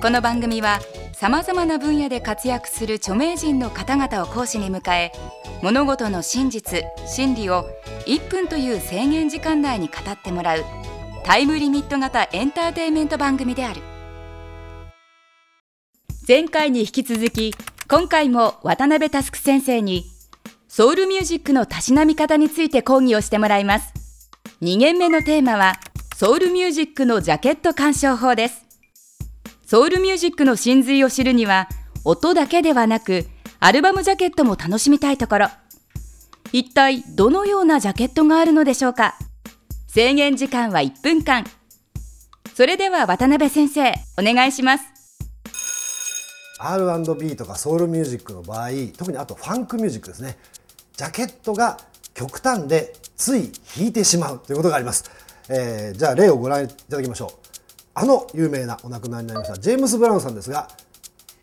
この番組はさまざまな分野で活躍する著名人の方々を講師に迎え物事の真実真理を1分という制限時間内に語ってもらうタイムリミット型エンターテイメント番組である。前回に引き続き今回も渡辺佑先生にソウルミュージックのたしなみ方について講義をしてもらいます。2限目のテーマはソウルミュージックのジャケット鑑賞法です。ソウルミュージックの真髄を知るには音だけではなくアルバムジャケットも楽しみたいところ。一体どのようなジャケットがあるのでしょうか？制限時間は1分間。それでは渡辺先生お願いします。R&B とかソウルミュージックの場合特にあとファンクミュージックですね。ジャケットが極端でつい弾いてしまうということがあります、えー、じゃあ例をご覧いただきましょう。あの有名なお亡くなりになりましたジェームス・ブラウンさんですが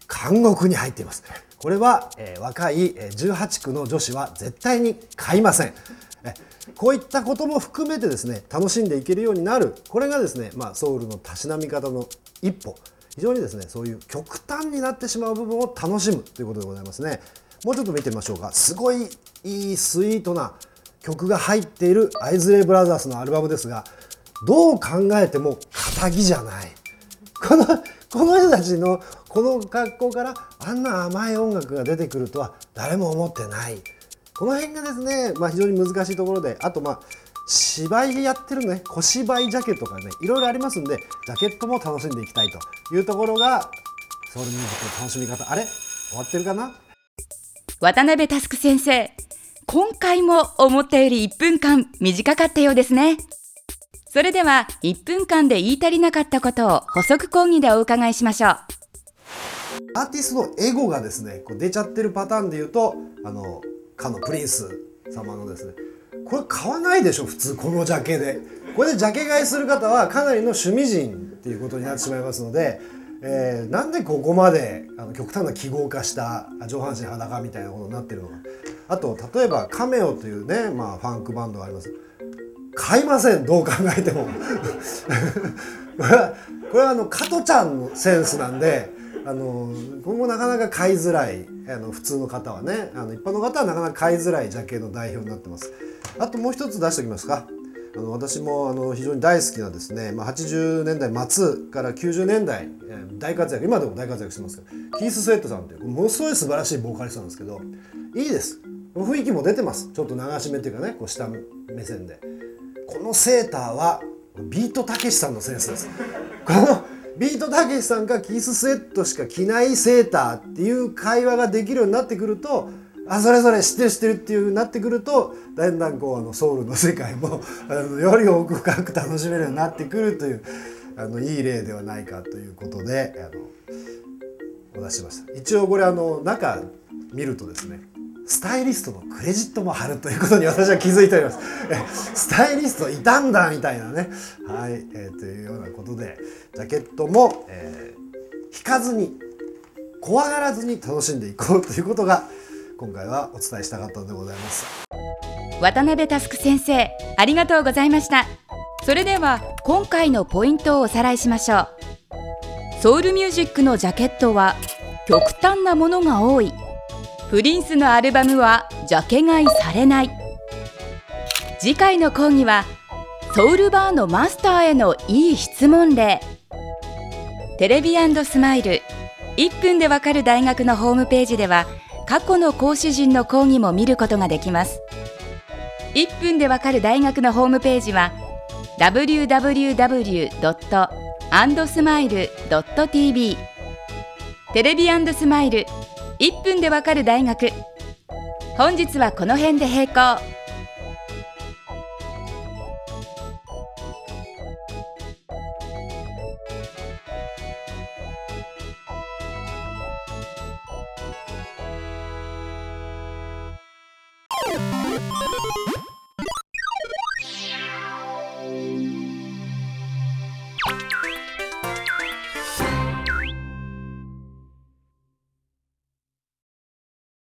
監獄に入っています。これは、えー、若い18区の女子は絶対に買いません。こういったことも含めてですね楽しんでいけるようになる。これがですね、まあ、ソウルのたしなみ方の一歩。非常にですねそういう極端になってしまう部分を楽しむということでございますね。もうちょっと見てみましょうか。すごいいいスイートな曲が入っているアイズレイ・ブラザーズのアルバムですがどう考えても仇じゃない。このこの人たちのこの格好からあんな甘い音楽が出てくるとは誰も思ってない。この辺がですね、まあ、非常に難しいところであとまあ芝居やってるね。小芝居ジャケットとかねいろいろありますんでジャケットも楽しんでいきたいというところがソウルミュージックの楽しみ方。あれ？終わってるかな？渡辺佑先生今回も思ったより1分間短かったようですね。それでは1分間で言い足りなかったことを補足講義でお伺いしましょう。アーティストのエゴがですねこう出ちゃってるパターンで言うとあのかのプリンス様のですね。これ買わないでしょ普通このジャケで。これでジャケ買いする方はかなりの趣味人っていうことになってしまいますので、えー、なんでここまであの極端な記号化した上半身裸みたいなことになってるのか。あと例えばカメオというね、まあ、ファンクバンドがあります。買いませんどう考えても。これはあの加トちゃんのセンスなんであの今後なかなか買いづらい。あの普通の方はねあの一般の方はなかなか買いづらいジャケの代表になってます。あともう一つ出しておきますか。あの私もあの非常に大好きなですね、まあ、80年代末から90年代大活躍今でも大活躍してますけどキース・スウェットさんっていうものすごい素晴らしいボーカリストなんですけどいいです。雰囲気も出てます。ちょっと流し目っていうかねこう下目線で。このセーターはビートたけしさんのセンスです。このビートたけしさんがキススウェットしか着ないセーターっていう会話ができるようになってくるとあそれぞれ知ってる知ってるっていうなってくるとだんだんこうあのソウルの世界も あのより奥深く楽しめるようになってくるというあのいい例ではないかということであのお出ししました。一応これあの中見るとですねスタイリストのクレジットも貼るということに私は気づいております。スタイリストいたんだみたいなね。はい、えー、というようなことで、ジャケットも、えー、引かずに、怖がらずに楽しんでいこうということが、今回はお伝えしたかったのでございます。渡辺佑先生、ありがとうございました。それでは、今回のポイントをおさらいしましょう。ソウルミュージックのジャケットは、極端なものが多い。プリンスのアルバムはジャケ買いされない。次回の講義はソウルバーのマスターへのいい質問例。テレビスマイル。1分でわかる大学のホームページでは過去の講師陣の講義も見ることができます。1分でわかる大学のホームページは www.andsmile.tv テレビスマイル1分でわかる大学。本日はこの辺で閉校。